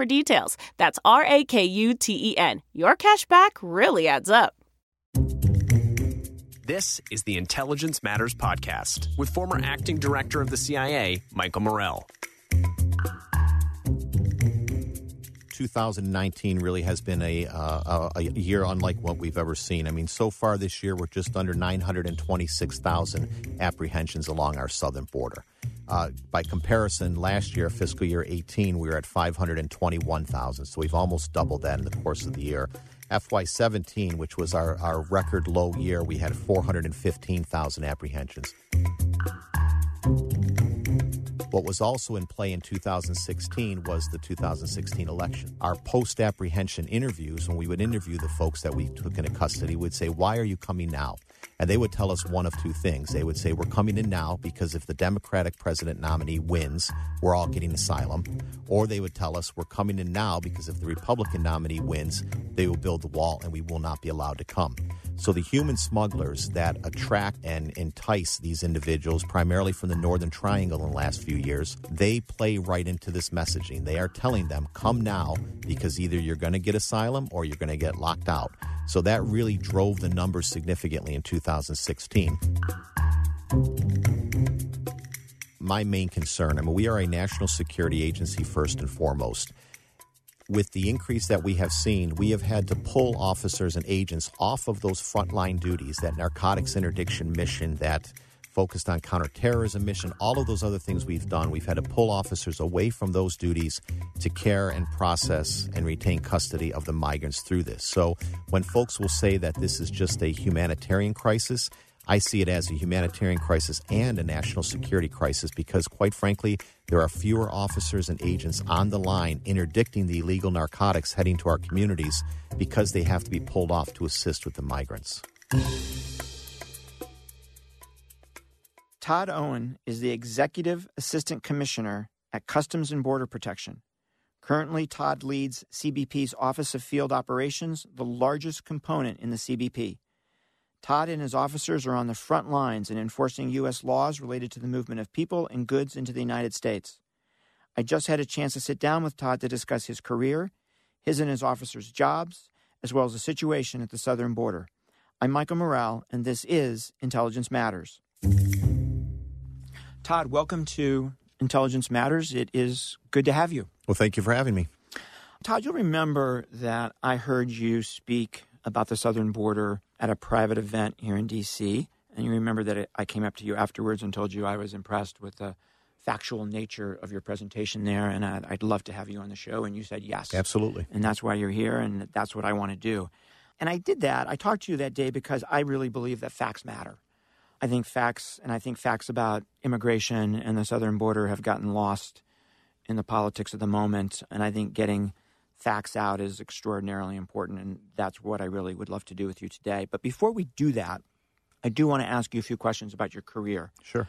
for details. That's R A K U T E N. Your cash back really adds up. This is the Intelligence Matters Podcast with former acting director of the CIA, Michael Morell. 2019 really has been a, uh, a, year unlike what we've ever seen. I mean, so far this year, we're just under 926,000 apprehensions along our southern border. Uh, by comparison, last year, fiscal year 18, we were at 521,000. So we've almost doubled that in the course of the year. FY17, which was our, our record low year, we had 415,000 apprehensions. What was also in play in 2016 was the 2016 election. Our post apprehension interviews, when we would interview the folks that we took into custody, would say, Why are you coming now? And they would tell us one of two things. They would say, We're coming in now because if the Democratic president nominee wins, we're all getting asylum. Or they would tell us, We're coming in now because if the Republican nominee wins, they will build the wall and we will not be allowed to come. So the human smugglers that attract and entice these individuals, primarily from the Northern Triangle in the last few years, they play right into this messaging. They are telling them, come now, because either you're going to get asylum or you're going to get locked out. So that really drove the numbers significantly in 2016. My main concern, I mean, we are a national security agency first and foremost with the increase that we have seen, we have had to pull officers and agents off of those frontline duties, that narcotics interdiction mission, that focused on counterterrorism mission, all of those other things we've done. We've had to pull officers away from those duties to care and process and retain custody of the migrants through this. So when folks will say that this is just a humanitarian crisis, I see it as a humanitarian crisis and a national security crisis because, quite frankly, there are fewer officers and agents on the line interdicting the illegal narcotics heading to our communities because they have to be pulled off to assist with the migrants. Todd Owen is the Executive Assistant Commissioner at Customs and Border Protection. Currently, Todd leads CBP's Office of Field Operations, the largest component in the CBP. Todd and his officers are on the front lines in enforcing U.S. laws related to the movement of people and goods into the United States. I just had a chance to sit down with Todd to discuss his career, his and his officers' jobs, as well as the situation at the southern border. I'm Michael Morell, and this is Intelligence Matters. Todd, welcome to Intelligence Matters. It is good to have you. Well, thank you for having me. Todd, you'll remember that I heard you speak about the southern border at a private event here in D.C. And you remember that I came up to you afterwards and told you I was impressed with the factual nature of your presentation there, and I'd, love to have you on the show. And you said yes. Absolutely. And that's why you're here, and that's what I want to do. And I did that. I talked to you that day because I really believe that facts matter. I think facts, and I think facts about immigration and the southern border have gotten lost in the politics of the moment. And I think getting facts out is extraordinarily important, and that's what I really would love to do with you today. But before we do that, I do want to ask you a few questions about your career. Sure.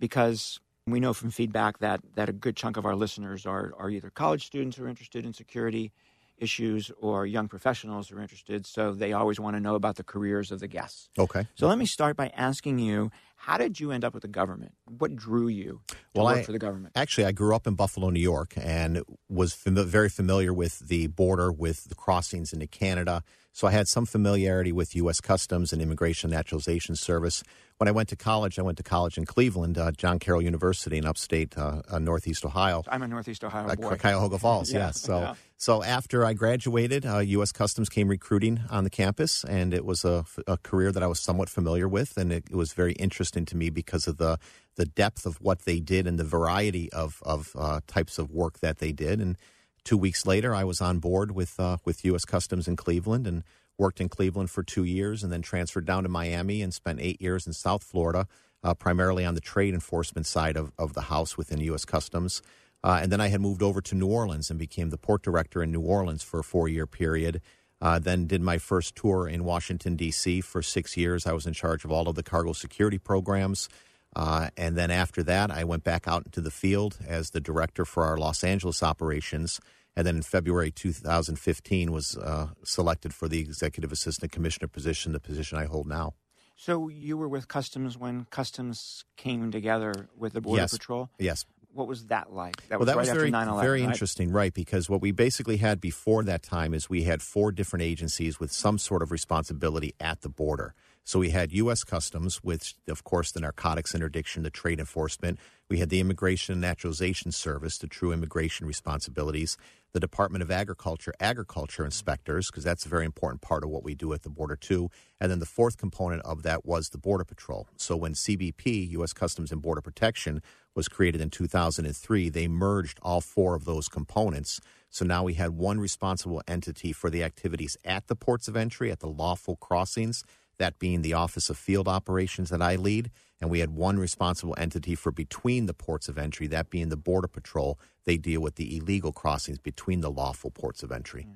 Because we know from feedback that, that a good chunk of our listeners are, are either college students who are interested in security issues or young professionals who are interested, so they always want to know about the careers of the guests. Okay. So let me start by asking you How did you end up with the government? What drew you to Well, work I- for the government? Actually, I grew up in Buffalo, New York, and was fami- very familiar with the border, with the crossings into Canada. So I had some familiarity with U.S. Customs and Immigration Naturalization Service. When I went to college, I went to college in Cleveland, uh, John Carroll University in upstate uh, uh, Northeast Ohio. I'm a Northeast Ohio Uh, boy. Cuyahoga Falls, Yeah, yes. So, yeah. so after I graduated, uh, U.S. Customs came recruiting on the campus, and it was a, a career that I was somewhat familiar with, and it, it was very interesting to me because of the the depth of what they did and the variety of of uh, types of work that they did. And two weeks later, I was on board with uh, with U.S. Customs in Cleveland and worked in Cleveland for two years, and then transferred down to Miami and spent eight years in South Florida, uh, primarily on the trade enforcement side of, of the house within U.S. Customs. Uh, and then I had moved over to New Orleans and became the port director in New Orleans for a four year period. Uh, then did my first tour in Washington, D.C. for six years. I was in charge of all of the cargo security programs. Uh, and then after that, I went back out into the field as the director for our Los Angeles operations. And then in February 2015 was uh, selected for the executive assistant commissioner position, the position I hold now. So you were with Customs when Customs came together with the Border Yes. Patrol. Yes. What was that like? That well, was that right was after very, 9/11. very right? interesting, right? Because what we basically had before that time is we had four different agencies with some sort of responsibility at the border. So we had U.S. Customs, which, of course, the narcotics interdiction, the trade enforcement. We had the Immigration and Naturalization Service, the true immigration responsibilities. The Department of Agriculture, agriculture inspectors, because that's a very important part of what we do at the border too. And then the fourth component of that was the Border Patrol. So when CBP, U.S. Customs and Border Protection, was created in 2003, they merged all four of those components. So now we had one responsible entity for the activities at the ports of entry, at the lawful crossings, that being the Office of Field Operations that I lead. And we had one responsible entity for between the ports of entry, that being the Border Patrol. They deal with the illegal crossings between the lawful ports of entry.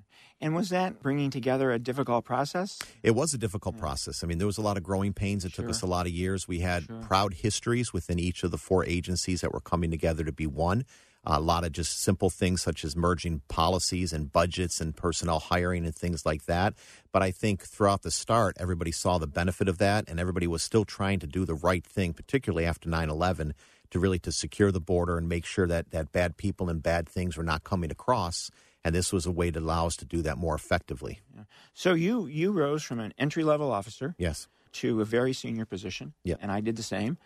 And was that bringing together a difficult process? It was a difficult process. I mean, there was a lot of growing pains. It took us a lot of years. We had proud histories within each of the four agencies that were coming together to be one. A lot of just simple things such as merging policies and budgets and personnel hiring and things like that. But I think throughout the start, everybody saw the benefit of that, and everybody was still trying to do the right thing, particularly after 9 11 to really to secure the border and make sure that, that bad people and bad things were not coming across. And this was a way to allow us to do that more effectively. So you you rose from an entry level officer Yes. to a very senior position. Yeah. And I did the same.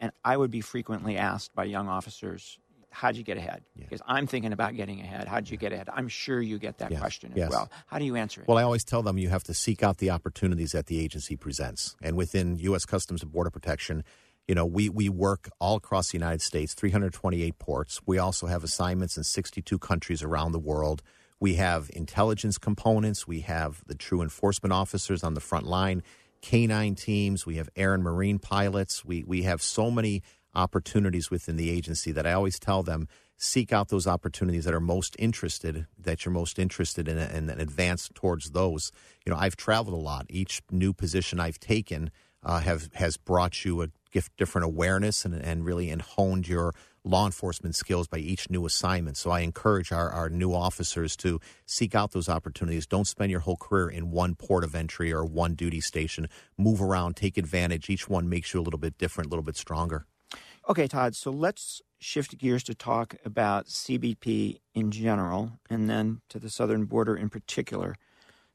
And I would be frequently asked by young officers, How'd you get ahead? Because I'm thinking about getting ahead. How'd you get ahead? I'm sure you get that Yeah. question as Yes. well. How do you answer it? Well, I always tell them you have to seek out the opportunities that the agency presents. And within U.S. Customs and Border Protection, you know, we, we work all across the United States, 328 ports. We also have assignments in 62 countries around the world. We have intelligence components. We have the true enforcement officers on the front line, canine teams. We have air and marine pilots. We, we have so many opportunities within the agency that I always tell them seek out those opportunities that are most interested that you're most interested in and, and advance towards those. You know i've traveled a lot. Each new position i've taken uh, have has brought you a different awareness and, and really and honed your law enforcement skills by each new assignment. So i encourage our, our new officers to seek out those opportunities. Don't spend your whole career in one port of entry or one duty station. Move around take advantage. Each one makes you a little bit different a little bit stronger Okay, Todd, so let's shift gears to talk about CBP in general and then to the southern border in particular.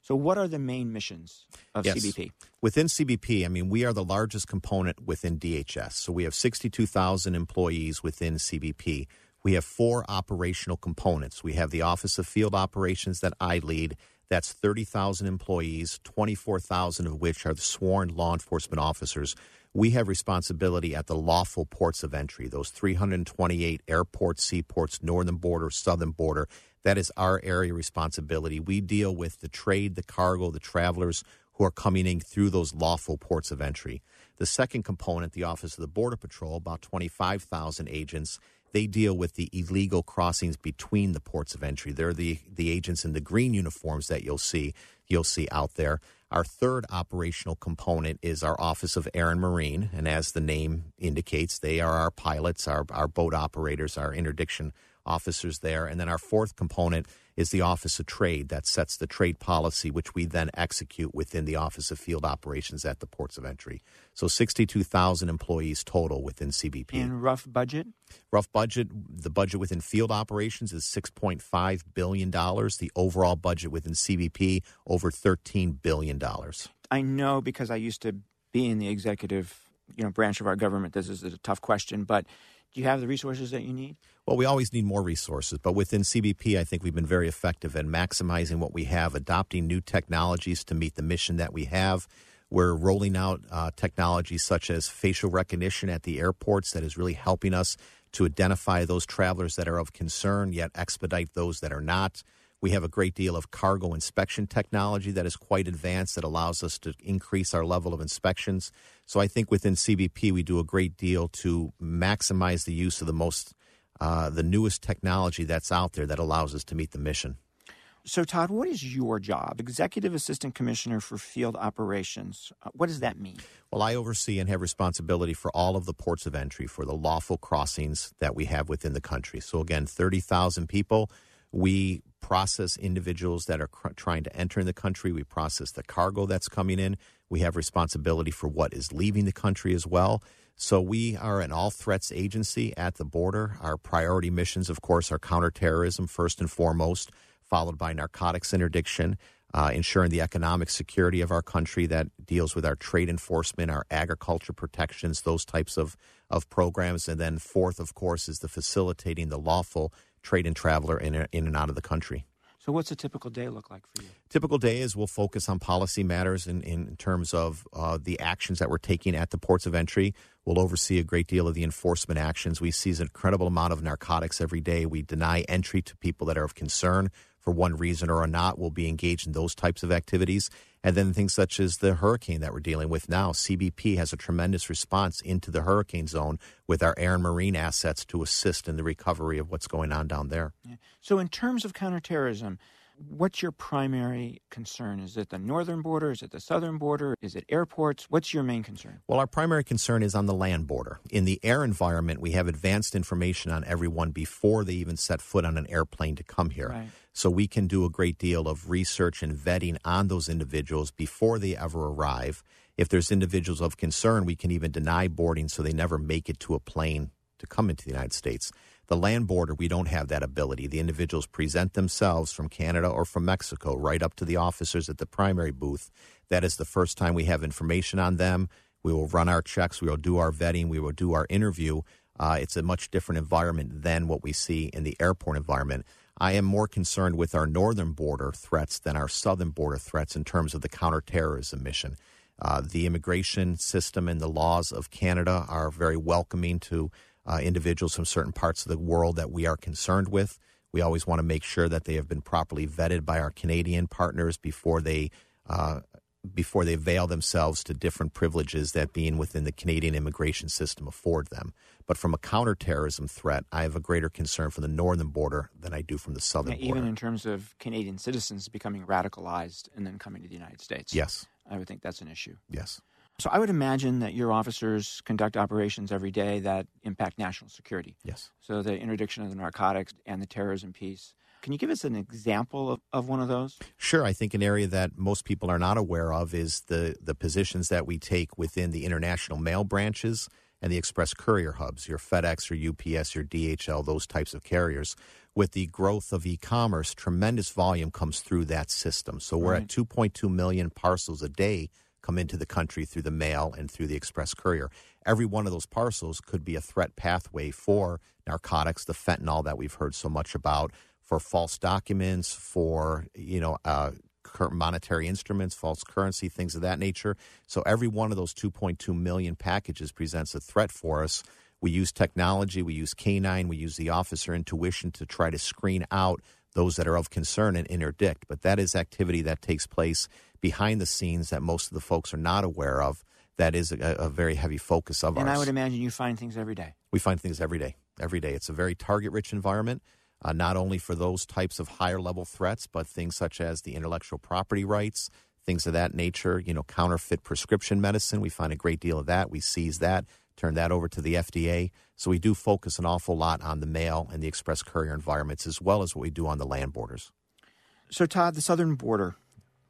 So, what are the main missions of Yes. CBP? Within CBP, I mean, we are the largest component within DHS. So we have 62,000 employees within CBP. We have four operational components. We have the Office of Field Operations that I lead. That's 30,000 employees, 24,000 of which are the sworn law enforcement officers. We have responsibility at the lawful ports of entry, those 328 airports, seaports, northern border, southern border. That is our area responsibility. We deal with the trade, the cargo, the travelers who are coming in through those lawful ports of entry. The second component, the Office of the Border Patrol, about 25,000 agents, they deal with the illegal crossings between the ports of entry. They're the, the agents in the green uniforms that you'll see you'll see out there. Our third operational component is our Office of Air and Marine, and as the name indicates, they are our pilots, our, our boat operators, our interdiction officers there. And then our fourth component is the Office of Trade that sets the trade policy, which we then execute within the Office of Field Operations at the ports of entry. So 62,000 employees total within CBP. And rough budget? Rough budget, the budget within field operations is $6.5 billion. The overall budget within CBP, over $13 billion. I know because I used to be in the executive you know, branch of our government, this is a tough question, but do you have the resources that you need? Well, we always need more resources, but within CBP, I think we've been very effective in maximizing what we have, adopting new technologies to meet the mission that we have. We're rolling out uh, technologies such as facial recognition at the airports that is really helping us to identify those travelers that are of concern, yet expedite those that are not. We have a great deal of cargo inspection technology that is quite advanced that allows us to increase our level of inspections. So I think within CBP, we do a great deal to maximize the use of the most uh, the newest technology that's out there that allows us to meet the mission. So, Todd, what is your job? Executive Assistant Commissioner for Field Operations. Uh, what does that mean? Well, I oversee and have responsibility for all of the ports of entry for the lawful crossings that we have within the country. So, again, 30,000 people. We process individuals that are cr- trying to enter in the country. We process the cargo that's coming in. We have responsibility for what is leaving the country as well. So we are an all threats agency at the border. Our priority missions, of course, are counterterrorism first and foremost, followed by narcotics interdiction, uh, ensuring the economic security of our country that deals with our trade enforcement, our agriculture protections, those types of, of programs. And then fourth, of course, is the facilitating the lawful trade and traveler in, in and out of the country. So, what's a typical day look like for you? Typical day is we'll focus on policy matters in, in terms of uh, the actions that we're taking at the ports of entry. We'll oversee a great deal of the enforcement actions. We seize an incredible amount of narcotics every day. We deny entry to people that are of concern for one reason or not. We'll be engaged in those types of activities. And then things such as the hurricane that we're dealing with now. CBP has a tremendous response into the hurricane zone with our air and marine assets to assist in the recovery of what's going on down there. Yeah. So, in terms of counterterrorism, What's your primary concern? Is it the northern border? Is it the southern border? Is it airports? What's your main concern? Well, our primary concern is on the land border. In the air environment, we have advanced information on everyone before they even set foot on an airplane to come here. Right. So we can do a great deal of research and vetting on those individuals before they ever arrive. If there's individuals of concern, we can even deny boarding so they never make it to a plane to come into the United States. The land border, we don't have that ability. The individuals present themselves from Canada or from Mexico right up to the officers at the primary booth. That is the first time we have information on them. We will run our checks, we will do our vetting, we will do our interview. Uh, it's a much different environment than what we see in the airport environment. I am more concerned with our northern border threats than our southern border threats in terms of the counterterrorism mission. Uh, the immigration system and the laws of Canada are very welcoming to uh, individuals from certain parts of the world that we are concerned with. We always want to make sure that they have been properly vetted by our Canadian partners before they uh, before they avail themselves to different privileges that being within the Canadian immigration system afford them. But from a counterterrorism threat, I have a greater concern for the northern border than I do from the southern yeah, border. Even in terms of Canadian citizens becoming radicalized and then coming to the United States. Yes. I would think that's an issue. Yes. So I would imagine that your officers conduct operations every day that impact national security. Yes. So the interdiction of the narcotics and the terrorism piece. Can you give us an example of, of one of those? Sure. I think an area that most people are not aware of is the, the positions that we take within the international mail branches and the express courier hubs, your FedEx, your UPS, your DHL, those types of carriers. With the growth of e commerce, tremendous volume comes through that system. So we're Right. at 2.2 million parcels a day come into the country through the mail and through the express courier. Every one of those parcels could be a threat pathway for narcotics, the fentanyl that we've heard so much about, for false documents, for you know uh, monetary instruments, false currency, things of that nature. So every one of those 2.2 million packages presents a threat for us. We use technology, we use canine, we use the officer intuition to try to screen out those that are of concern and interdict. But that is activity that takes place behind the scenes that most of the folks are not aware of. That is a, a very heavy focus of And ours. I would imagine you find things every day. We find things every day. Every day. It's a very target rich environment, uh, not only for those types of higher level threats, but things such as the intellectual property rights, things of that nature, you know, counterfeit prescription medicine. We find a great deal of that. We seize that turn that over to the FDA. So we do focus an awful lot on the mail and the express courier environments, as well as what we do on the land borders. So, Todd, the southern border,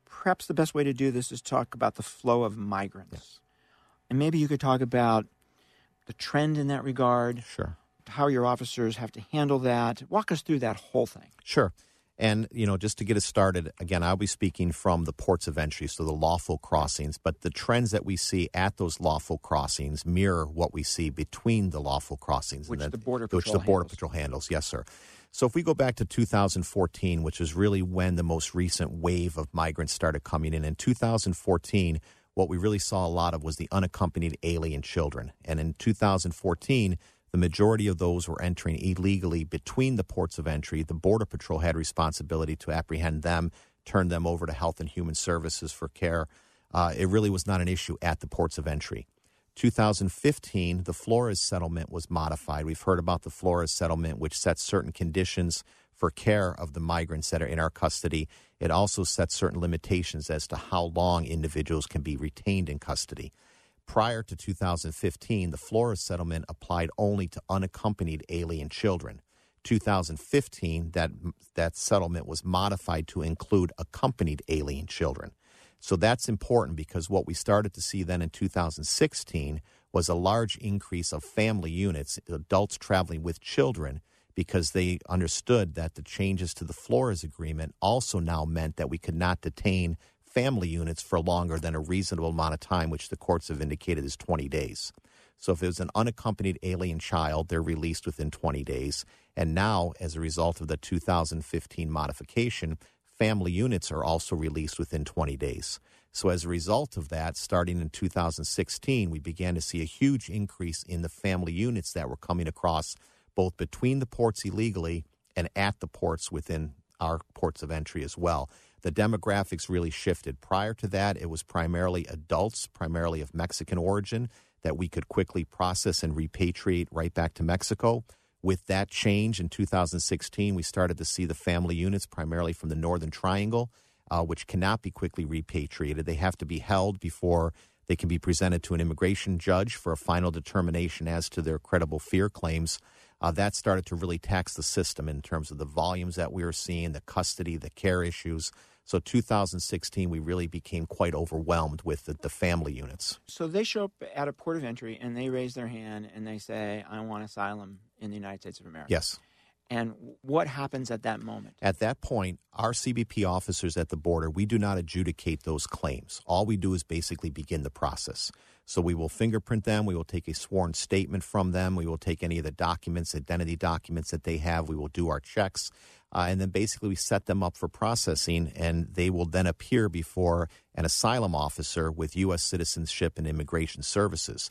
perhaps the best way to do this is talk about the flow of migrants. Yes. And maybe you could talk about the trend in that regard, Sure. How your officers have to handle that. Walk us through that whole thing. Sure. And, you know, just to get us started, again, I'll be speaking from the ports of entry, so the lawful crossings. But the trends that we see at those lawful crossings mirror what we see between the lawful crossings. Which and the Border Which Patrol the Border handles. Patrol handles, yes, sir. So if we go back to 2014, which is really when the most recent wave of migrants started coming in, in 2014, what we really saw a lot of was the unaccompanied alien children. And in 2014, the majority of those were entering illegally between the ports of entry. The Border Patrol had responsibility to apprehend them, turn them over to Health and Human Services for care. Uh, it really was not an issue at the ports of entry. 2015, the Flores settlement was modified. We've heard about the Flores settlement, which sets certain conditions for care of the migrants that are in our custody. It also sets certain limitations as to how long individuals can be retained in custody. Prior to 2015, the Flores settlement applied only to unaccompanied alien children. 2015, that that settlement was modified to include accompanied alien children. So that's important because what we started to see then in 2016 was a large increase of family units, adults traveling with children, because they understood that the changes to the Flores agreement also now meant that we could not detain family units for longer than a reasonable amount of time, which the courts have indicated is 20 days. So if it was an unaccompanied alien child, they're released within 20 days. And now, as a result of the 2015 modification, family units are also released within 20 days. So, as a result of that, starting in 2016, we began to see a huge increase in the family units that were coming across both between the ports illegally and at the ports within our ports of entry as well. The demographics really shifted. Prior to that, it was primarily adults, primarily of Mexican origin, that we could quickly process and repatriate right back to Mexico. With that change in 2016, we started to see the family units primarily from the Northern Triangle, uh, which cannot be quickly repatriated. They have to be held before they can be presented to an immigration judge for a final determination as to their credible fear claims. Uh, that started to really tax the system in terms of the volumes that we were seeing, the custody, the care issues. So 2016, we really became quite overwhelmed with the, the family units. So they show up at a port of entry and they raise their hand and they say, I want asylum in the United States of America. Yes. And what happens at that moment? At that point, our CBP officers at the border, we do not adjudicate those claims. All we do is basically begin the process. So we will fingerprint them. We will take a sworn statement from them. We will take any of the documents, identity documents that they have. We will do our checks. Uh, and then basically we set them up for processing, and they will then appear before an asylum officer with U.S. citizenship and immigration services.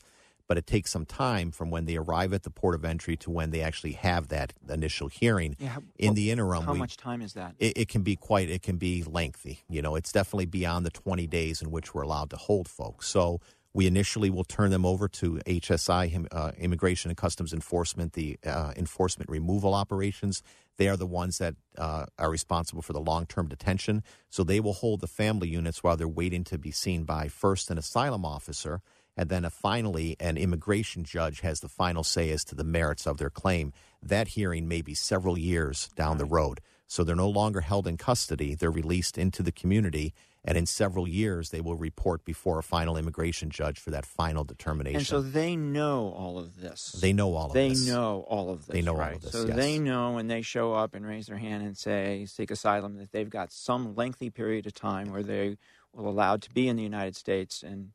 But it takes some time from when they arrive at the port of entry to when they actually have that initial hearing. Yeah, how- In the interim, How we, much time is that? it, it can be quite it can be lengthy you know it's definitely beyond the 20 days in which we're allowed to hold folks so we initially will turn them over to hsi uh, immigration and customs enforcement the uh, enforcement removal operations they are the ones that uh, are responsible for the long-term detention so they will hold the family units while they're waiting to be seen by first an asylum officer and then a, finally an immigration judge has the final say as to the merits of their claim that hearing may be several years down the road so they're no longer held in custody they're released into the community and in several years they will report before a final immigration judge for that final determination And so they know all of this. they know all of they this They know all of this. They know all right? of this, So yes. they know when they show up and raise their hand and say seek asylum that they've got some lengthy period of time where they will allowed to be in the United States and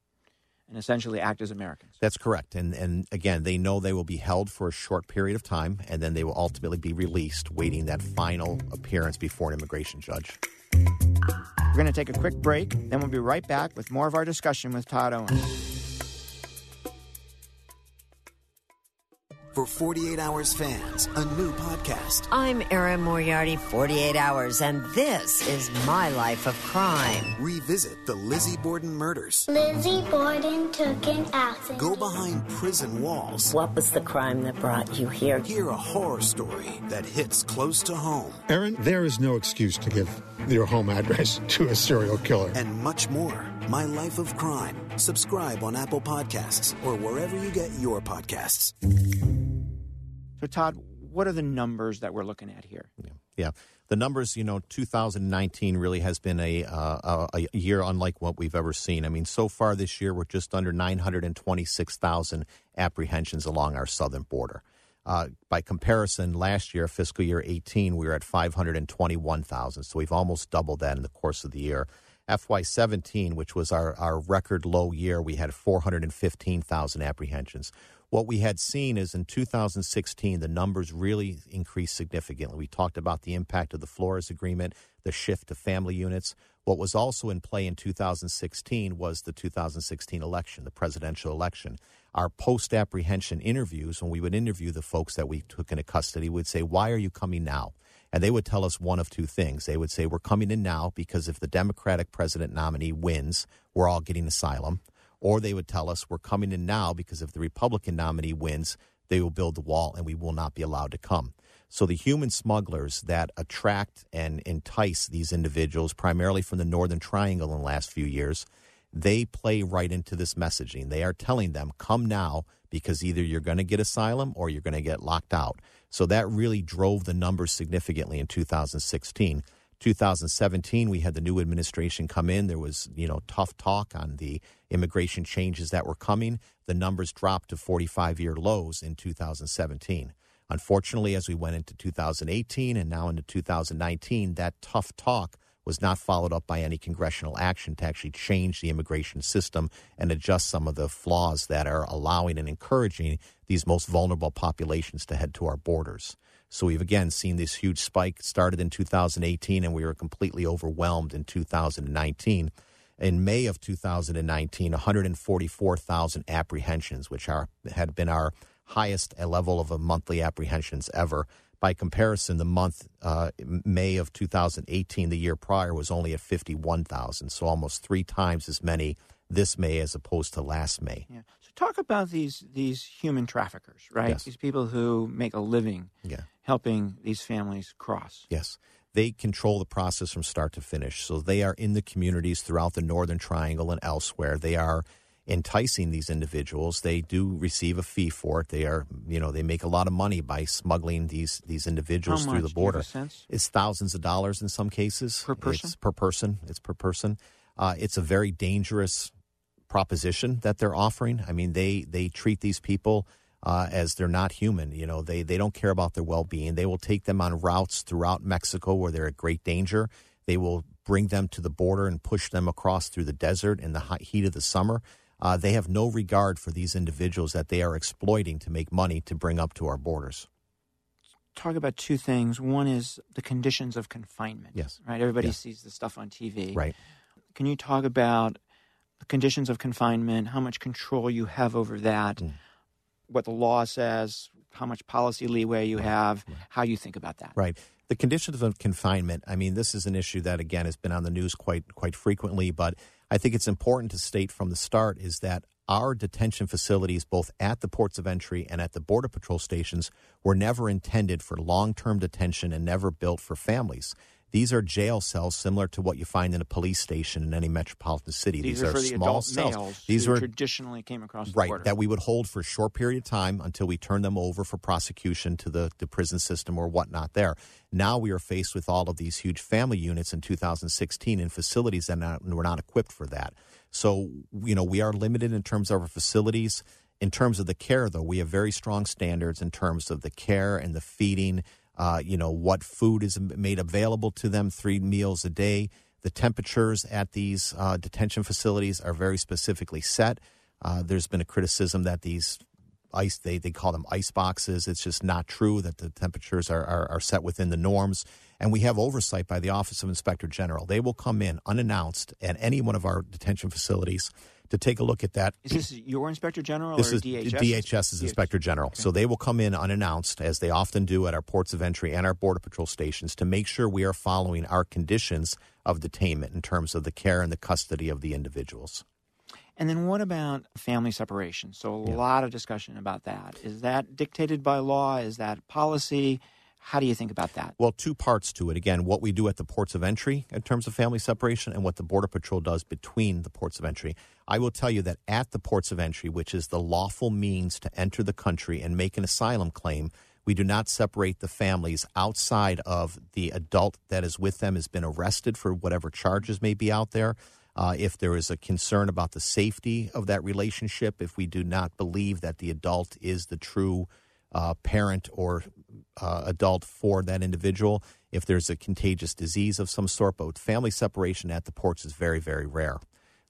and essentially act as Americans. That's correct. And and again, they know they will be held for a short period of time and then they will ultimately be released waiting that final appearance before an immigration judge. We're going to take a quick break, then we'll be right back with more of our discussion with Todd Owen. For 48 Hours fans, a new podcast. I'm Erin Moriarty, 48 Hours, and this is my life of crime. Revisit the Lizzie Borden murders. Lizzie Borden took an acid. Go behind prison walls. What was the crime that brought you here? Hear a horror story that hits close to home. Erin, there is no excuse to give your home address to a serial killer. And much more. My Life of Crime. Subscribe on Apple Podcasts or wherever you get your podcasts. So, Todd, what are the numbers that we're looking at here? Yeah. yeah. The numbers, you know, 2019 really has been a, uh, a year unlike what we've ever seen. I mean, so far this year, we're just under 926,000 apprehensions along our southern border. Uh, by comparison, last year, fiscal year 18, we were at 521,000. So we've almost doubled that in the course of the year. FY17, which was our, our record low year, we had 415,000 apprehensions. What we had seen is in 2016, the numbers really increased significantly. We talked about the impact of the Flores Agreement, the shift to family units. What was also in play in 2016 was the 2016 election, the presidential election. Our post apprehension interviews, when we would interview the folks that we took into custody, would say, Why are you coming now? And they would tell us one of two things. They would say, We're coming in now because if the Democratic president nominee wins, we're all getting asylum. Or they would tell us, We're coming in now because if the Republican nominee wins, they will build the wall and we will not be allowed to come. So the human smugglers that attract and entice these individuals, primarily from the Northern Triangle in the last few years, they play right into this messaging. They are telling them, come now because either you're going to get asylum or you're going to get locked out. So that really drove the numbers significantly in 2016. 2017, we had the new administration come in. There was, you know, tough talk on the immigration changes that were coming. The numbers dropped to 45 year lows in 2017. Unfortunately, as we went into 2018 and now into 2019, that tough talk was not followed up by any congressional action to actually change the immigration system and adjust some of the flaws that are allowing and encouraging these most vulnerable populations to head to our borders. So we've again seen this huge spike started in 2018 and we were completely overwhelmed in 2019. In May of 2019, 144,000 apprehensions, which are had been our highest level of monthly apprehensions ever. By comparison, the month uh, May of 2018, the year prior, was only at 51,000, so almost three times as many this May as opposed to last May. Yeah. So talk about these these human traffickers, right? Yes. These people who make a living Yeah. Helping these families cross. Yes. They control the process from start to finish. So they are in the communities throughout the Northern Triangle and elsewhere. They are enticing these individuals. They do receive a fee for it. They are, you know, they make a lot of money by smuggling these these individuals How through much? the Do you have a border. It's thousands of dollars in some cases Per person? It's per person. It's per person. Uh, it's a very dangerous proposition that they're offering. I mean, they they treat these people uh, as they're not human. You know, they they don't care about their well being. They will take them on routes throughout Mexico where they're at great danger. They will bring them to the border and push them across through the desert in the hot heat of the summer. Uh, they have no regard for these individuals that they are exploiting to make money to bring up to our borders. Talk about two things. One is the conditions of confinement. Yes. Right. Everybody Yes. sees the stuff on TV. Right. Can you talk about the conditions of confinement? How much control you have over that? Mm. What the law says? How much policy leeway you have? How you think about that? Right. The conditions of confinement. I mean, this is an issue that again has been on the news quite quite frequently, but I think it's important to state from the start is that our detention facilities, both at the ports of entry and at the border patrol stations, were never intended for long term detention and never built for families. These are jail cells similar to what you find in a police station in any metropolitan city. These, These, are the small cells. These were traditionally came across the right border. that we would hold for a short period of time until we turn them over for prosecution to the, the prison system or whatnot there now we are faced with all of these huge family units in 2016 in facilities that not, were not equipped for that so you know we are limited in terms of our facilities in terms of the care though we have very strong standards in terms of the care and the feeding uh, you know what food is made available to them three meals a day the temperatures at these uh, detention facilities are very specifically set. Uh, there's been a criticism that these ice they, they call them ice boxes. It's just not true that the temperatures are, are, are set within the norms. And we have oversight by the Office of Inspector General. They will come in unannounced at any one of our detention facilities to take a look at that. is this your inspector general This or is DHS? DHS's Inspector General. So they will come in unannounced, as they often do at our ports of entry and our Border Patrol stations, to make sure we are following our conditions of detainment in terms of the care and the custody of the individuals. And then what about family separation? So a lot of discussion about that. Is that dictated by law? Is that policy? How do you think about that? Well, two parts to it. Again, what we do at the ports of entry in terms of family separation and what the Border Patrol does between the ports of entry. I will tell you that at the ports of entry, which is the lawful means to enter the country and make an asylum claim, we do not separate the families outside of the adult that is with them has been arrested for whatever charges may be out there. Uh, if there is a concern about the safety of that relationship, if we do not believe that the adult is the true uh, parent or uh, adult for that individual, if there's a contagious disease of some sort, but family separation at the ports is very, very rare.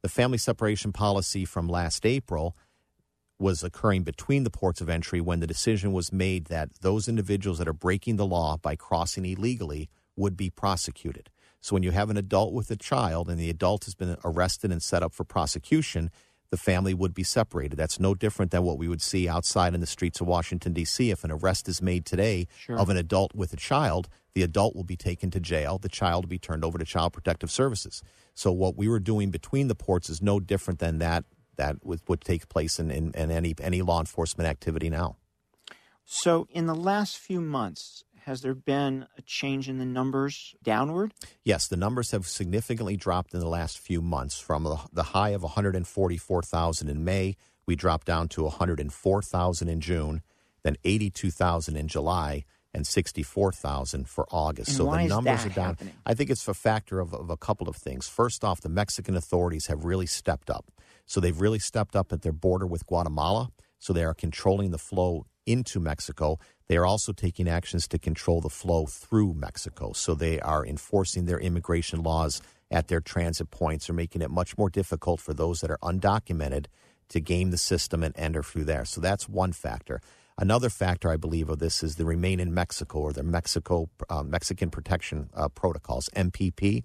The family separation policy from last April was occurring between the ports of entry when the decision was made that those individuals that are breaking the law by crossing illegally would be prosecuted. So when you have an adult with a child and the adult has been arrested and set up for prosecution, the family would be separated. That's no different than what we would see outside in the streets of Washington, D.C. If an arrest is made today Sure. of an adult with a child, the adult will be taken to jail, the child will be turned over to Child Protective Services. So what we were doing between the ports is no different than that that would, take place in, in, in any any law enforcement activity now. So, in the last few months, has there been a change in the numbers downward? Yes, the numbers have significantly dropped in the last few months. From the- high of 144,000 in May, we dropped down to 104,000 in June, then 82,000 in July, and 64,000 for August. And so the numbers are down. happening? I think it's a factor of, of a couple of things. First off, the Mexican authorities have really stepped up. So they've really stepped up at their border with Guatemala. So they are controlling the flow into Mexico. They are also taking actions to control the flow through Mexico. So they are enforcing their immigration laws at their transit points or making it much more difficult for those that are undocumented to game the system and enter through there. So that's one factor. Another factor, I believe, of this is the Remain in Mexico or the Mexico uh, Mexican Protection uh, Protocols (MPP).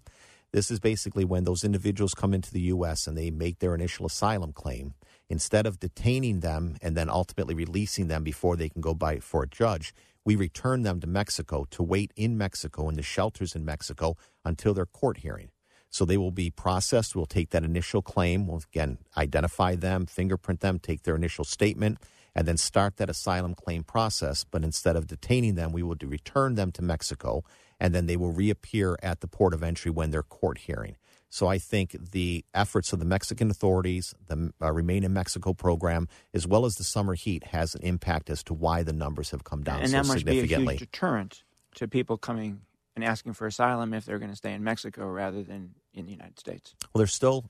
This is basically when those individuals come into the U.S. and they make their initial asylum claim. Instead of detaining them and then ultimately releasing them before they can go by for a judge, we return them to Mexico to wait in Mexico in the shelters in Mexico until their court hearing. So they will be processed. We'll take that initial claim. We'll again identify them, fingerprint them, take their initial statement, and then start that asylum claim process. But instead of detaining them, we will return them to Mexico, and then they will reappear at the port of entry when their court hearing. So I think the efforts of the Mexican authorities, the uh, Remain in Mexico program, as well as the summer heat, has an impact as to why the numbers have come down and so that must be a huge deterrent to people coming and asking for asylum if they're going to stay in Mexico rather than in the United States. Well, they're still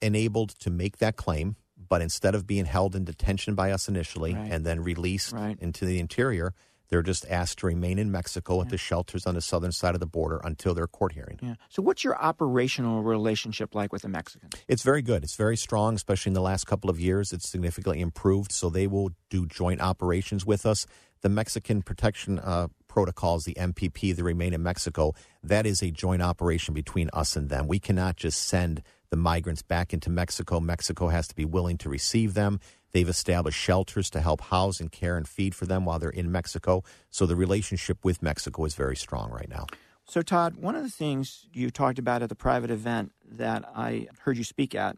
enabled to make that claim, but instead of being held in detention by us initially Right. and then released Right. into the interior, they're just asked to remain in Mexico at the shelters on the southern side of the border until their court hearing. Yeah. So, what's your operational relationship like with the Mexicans? It's very good. It's very strong, especially in the last couple of years. It's significantly improved. So they will do joint operations with us. The Mexican Protection uh, Protocols, the MPP, the Remain in Mexico, that is a joint operation between us and them. We cannot just send the migrants back into Mexico. Mexico has to be willing to receive them. They've established shelters to help house and care and feed for them while they're in Mexico. So the relationship with Mexico is very strong right now. So, Todd, one of the things you talked about at the private event that I heard you speak at,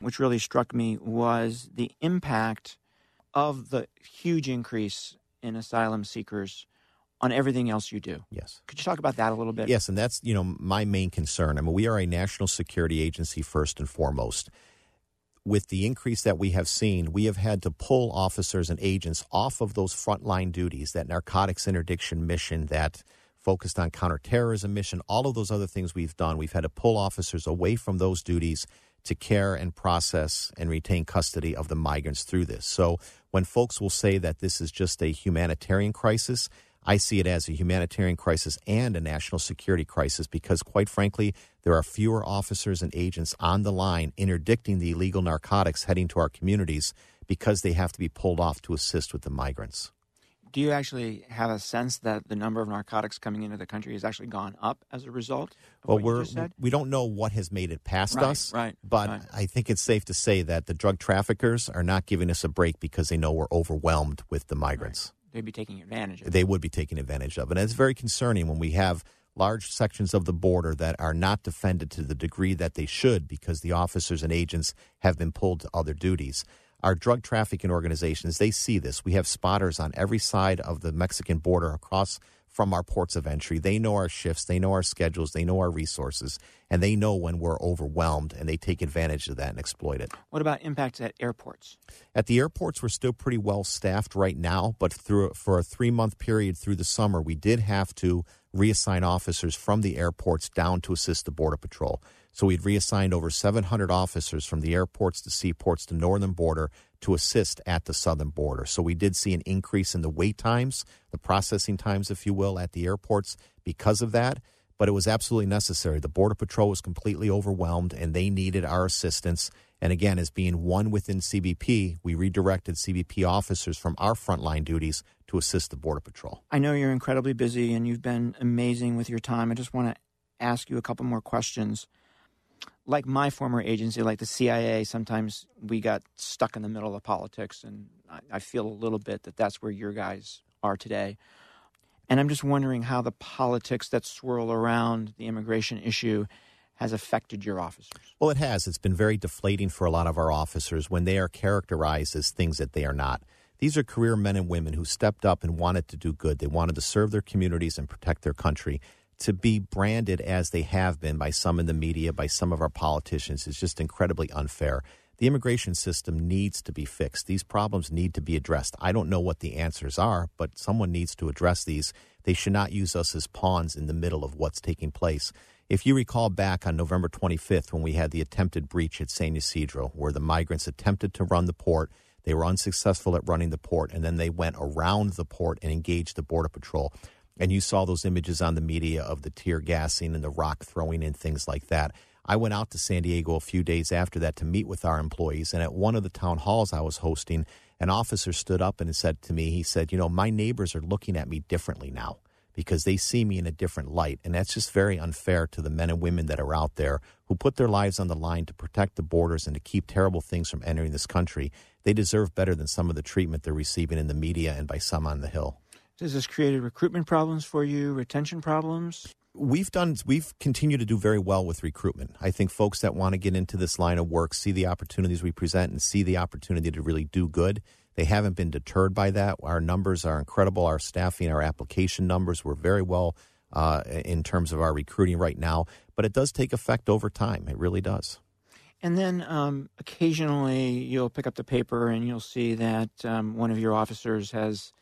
which really struck me, was the impact of the huge increase in asylum seekers on everything else you do. Yes. Could you talk about that a little bit? Yes, and that's you know my main concern. I mean, we are a national security agency first and foremost. With the increase that we have seen, we have had to pull officers and agents off of those frontline duties, that narcotics interdiction mission, that focused on counterterrorism mission, all of those other things we've done. We've had to pull officers away from those duties to care and process and retain custody of the migrants through this. So when folks will say that this is just a humanitarian crisis, I see it as a humanitarian crisis and a national security crisis because, quite frankly, there are fewer officers and agents on the line interdicting the illegal narcotics heading to our communities because they have to be pulled off to assist with the migrants. Do you actually have a sense that the number of narcotics coming into the country has actually gone up as a result of Well, we're we don't know what has made it past Right, us, right, But right. I think it's safe to say that the drug traffickers are not giving us a break because they know we're overwhelmed with the migrants. They'd be taking advantage of they would be taking advantage of. And it's very concerning when we have large sections of the border that are not defended to the degree that they should because the officers and agents have been pulled to other duties. Our drug trafficking organizations, they see this. We have spotters on every side of the Mexican border across from our ports of entry. They know our shifts, they know our schedules, they know our resources, and they know when we're overwhelmed and they take advantage of that and exploit it. What about impacts at airports? At the airports, we're still pretty well staffed right now, but through for a three month period through the summer, we did have to reassign officers from the airports down to assist the Border Patrol. So we'd reassigned over 700 officers from the airports to seaports to northern border to assist at the southern border. So we did see an increase in the wait times, the processing times, if you will, at the airports because of that. But it was absolutely necessary. The Border Patrol was completely overwhelmed and they needed our assistance. And again, as being one within CBP, we redirected CBP officers from our frontline duties to assist the Border Patrol. I know you're incredibly busy and you've been amazing with your time. I just want to ask you a couple more questions like my former agency, like the CIA, sometimes we got stuck in the middle of politics, and I, I feel a little bit that that's where your guys are today. And I'm just wondering how the politics that swirl around the immigration issue has affected your officers. Well, it has. It's been very deflating for a lot of our officers when they are characterized as things that they are not. These are career men and women who stepped up and wanted to do good. They wanted to serve their communities and protect their country to be branded as they have been by some in the media, by some of our politicians, is just incredibly unfair. The immigration system needs to be fixed. These problems need to be addressed. I don't know what the answers are, but someone needs to address these. They should not use us as pawns in the middle of what's taking place. If you recall back on November 25th when we had the attempted breach at San Ysidro, where the migrants attempted to run the port, they were unsuccessful at running the port, and then they went around the port and engaged the Border Patrol. And you saw those images on the media of the tear gassing and the rock throwing and things like that. I went out to San Diego a few days after that to meet with our employees. And at one of the town halls I was hosting, an officer stood up and said to me, he said, You know, my neighbors are looking at me differently now because they see me in a different light. And that's just very unfair to the men and women that are out there who put their lives on the line to protect the borders and to keep terrible things from entering this country. They deserve better than some of the treatment they're receiving in the media and by some on the Hill. Does this created recruitment problems for you, retention problems? We've done we've continued to do very well with recruitment. I think folks that want to get into this line of work see the opportunities we present and see the opportunity to really do good. They haven't been deterred by that. Our numbers are incredible. Our staffing, our application numbers, we're very well uh, in terms of our recruiting right now. But it does take effect over time. It really does. And then um, occasionally you'll pick up the paper and you'll see that um, one of your officers has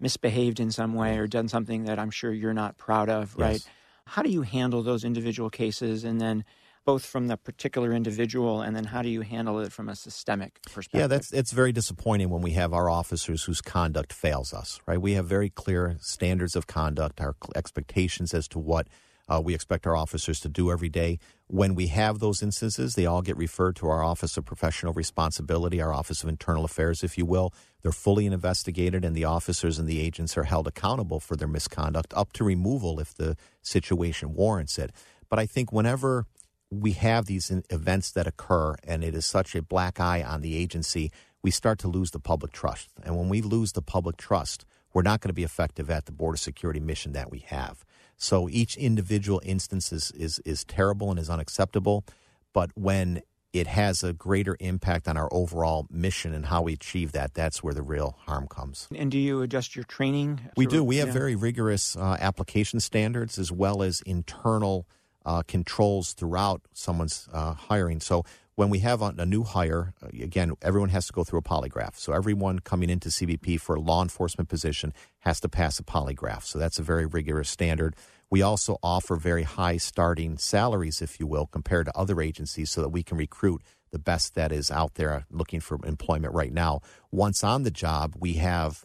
misbehaved in some way or done something that I'm sure you're not proud of, right? How do you handle those individual cases and then both from the particular individual and then how do you handle it from a systemic perspective? Yeah, that's it's very disappointing when we have our officers whose conduct fails us, right? We have very clear standards of conduct, our expectations as to what uh, we expect our officers to do every day. When we have those instances, they all get referred to our Office of Professional Responsibility, our Office of Internal Affairs, if you will. They're fully investigated, and the officers and the agents are held accountable for their misconduct up to removal if the situation warrants it. But I think whenever we have these events that occur and it is such a black eye on the agency, we start to lose the public trust. And when we lose the public trust, we're not going to be effective at the border security mission that we have. So each individual instance is, is, is terrible and is unacceptable. But when it has a greater impact on our overall mission and how we achieve that, that's where the real harm comes. And do you adjust your training? We do. We have yeah. very rigorous uh, application standards as well as internal uh, controls throughout someone's uh, hiring. So when we have a, new hire, uh, again, everyone has to go through a polygraph. So everyone coming into CBP for a law enforcement position has to pass a polygraph. So that's a very rigorous standard. We also offer very high starting salaries, if you will, compared to other agencies so that we can recruit the best that is out there looking for employment right now. Once on the job, we have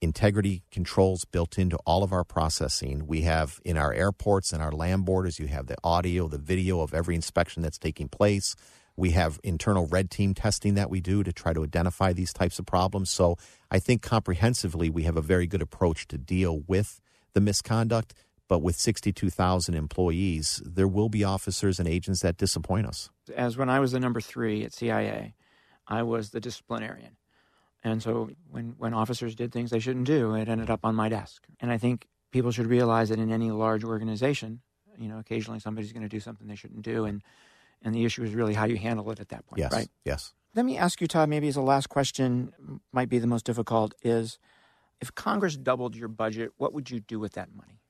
integrity controls built into all of our processing. We have in our airports and our land borders, you have the audio, the video of every inspection that's taking place. We have internal red team testing that we do to try to identify these types of problems. So I think comprehensively, we have a very good approach to deal with the misconduct. But with 62,000 employees, there will be officers and agents that disappoint us. As when I was the number three at CIA, I was the disciplinarian. And so when, when officers did things they shouldn't do, it ended up on my desk. And I think people should realize that in any large organization, you know, occasionally somebody's going to do something they shouldn't do. And and the issue is really how you handle it at that point, yes, right? Yes. Let me ask you, Todd, maybe as a last question, might be the most difficult, is If Congress doubled your budget, what would you do with that money?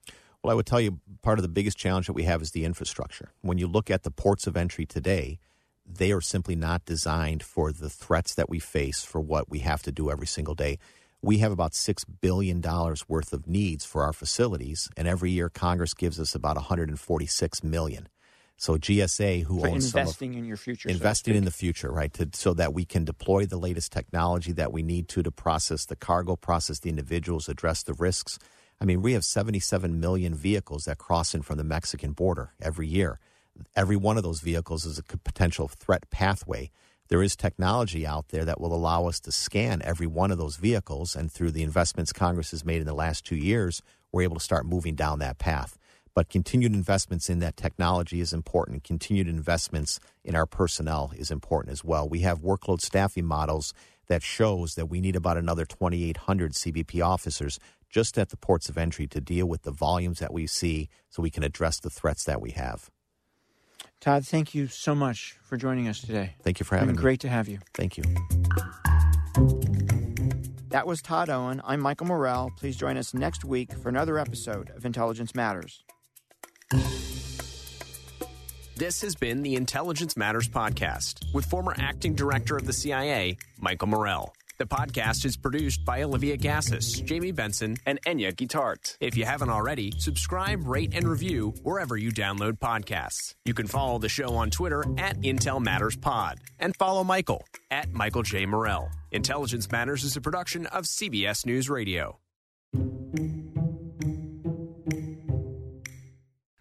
Well, I would tell you part of the biggest challenge that we have is the infrastructure. When you look at the ports of entry today, they are simply not designed for the threats that we face for what we have to do every single day. We have about $6 billion worth of needs for our facilities, and every year Congress gives us about $146 million. So GSA, who For owns investing of, in your future, so investing in the future, right? To, so that we can deploy the latest technology that we need to to process the cargo, process the individuals, address the risks. I mean, we have 77 million vehicles that cross in from the Mexican border every year. Every one of those vehicles is a potential threat pathway. There is technology out there that will allow us to scan every one of those vehicles, and through the investments Congress has made in the last two years, we're able to start moving down that path. But continued investments in that technology is important. Continued investments in our personnel is important as well. We have workload staffing models that shows that we need about another 2,800 CBP officers just at the ports of entry to deal with the volumes that we see so we can address the threats that we have. Todd, thank you so much for joining us today. Thank you for It's having been me. great to have you. Thank you. That was Todd Owen. I'm Michael Morell. Please join us next week for another episode of Intelligence Matters. This has been the Intelligence Matters Podcast with former acting director of the CIA, Michael Morell. The podcast is produced by Olivia Gazis, Jamie Benson, and Enya Guitart. If you haven't already, subscribe, rate, and review wherever you download podcasts. You can follow the show on Twitter at Intel Matters Pod and follow Michael at Michael J. Morell. Intelligence Matters is a production of CBS News Radio.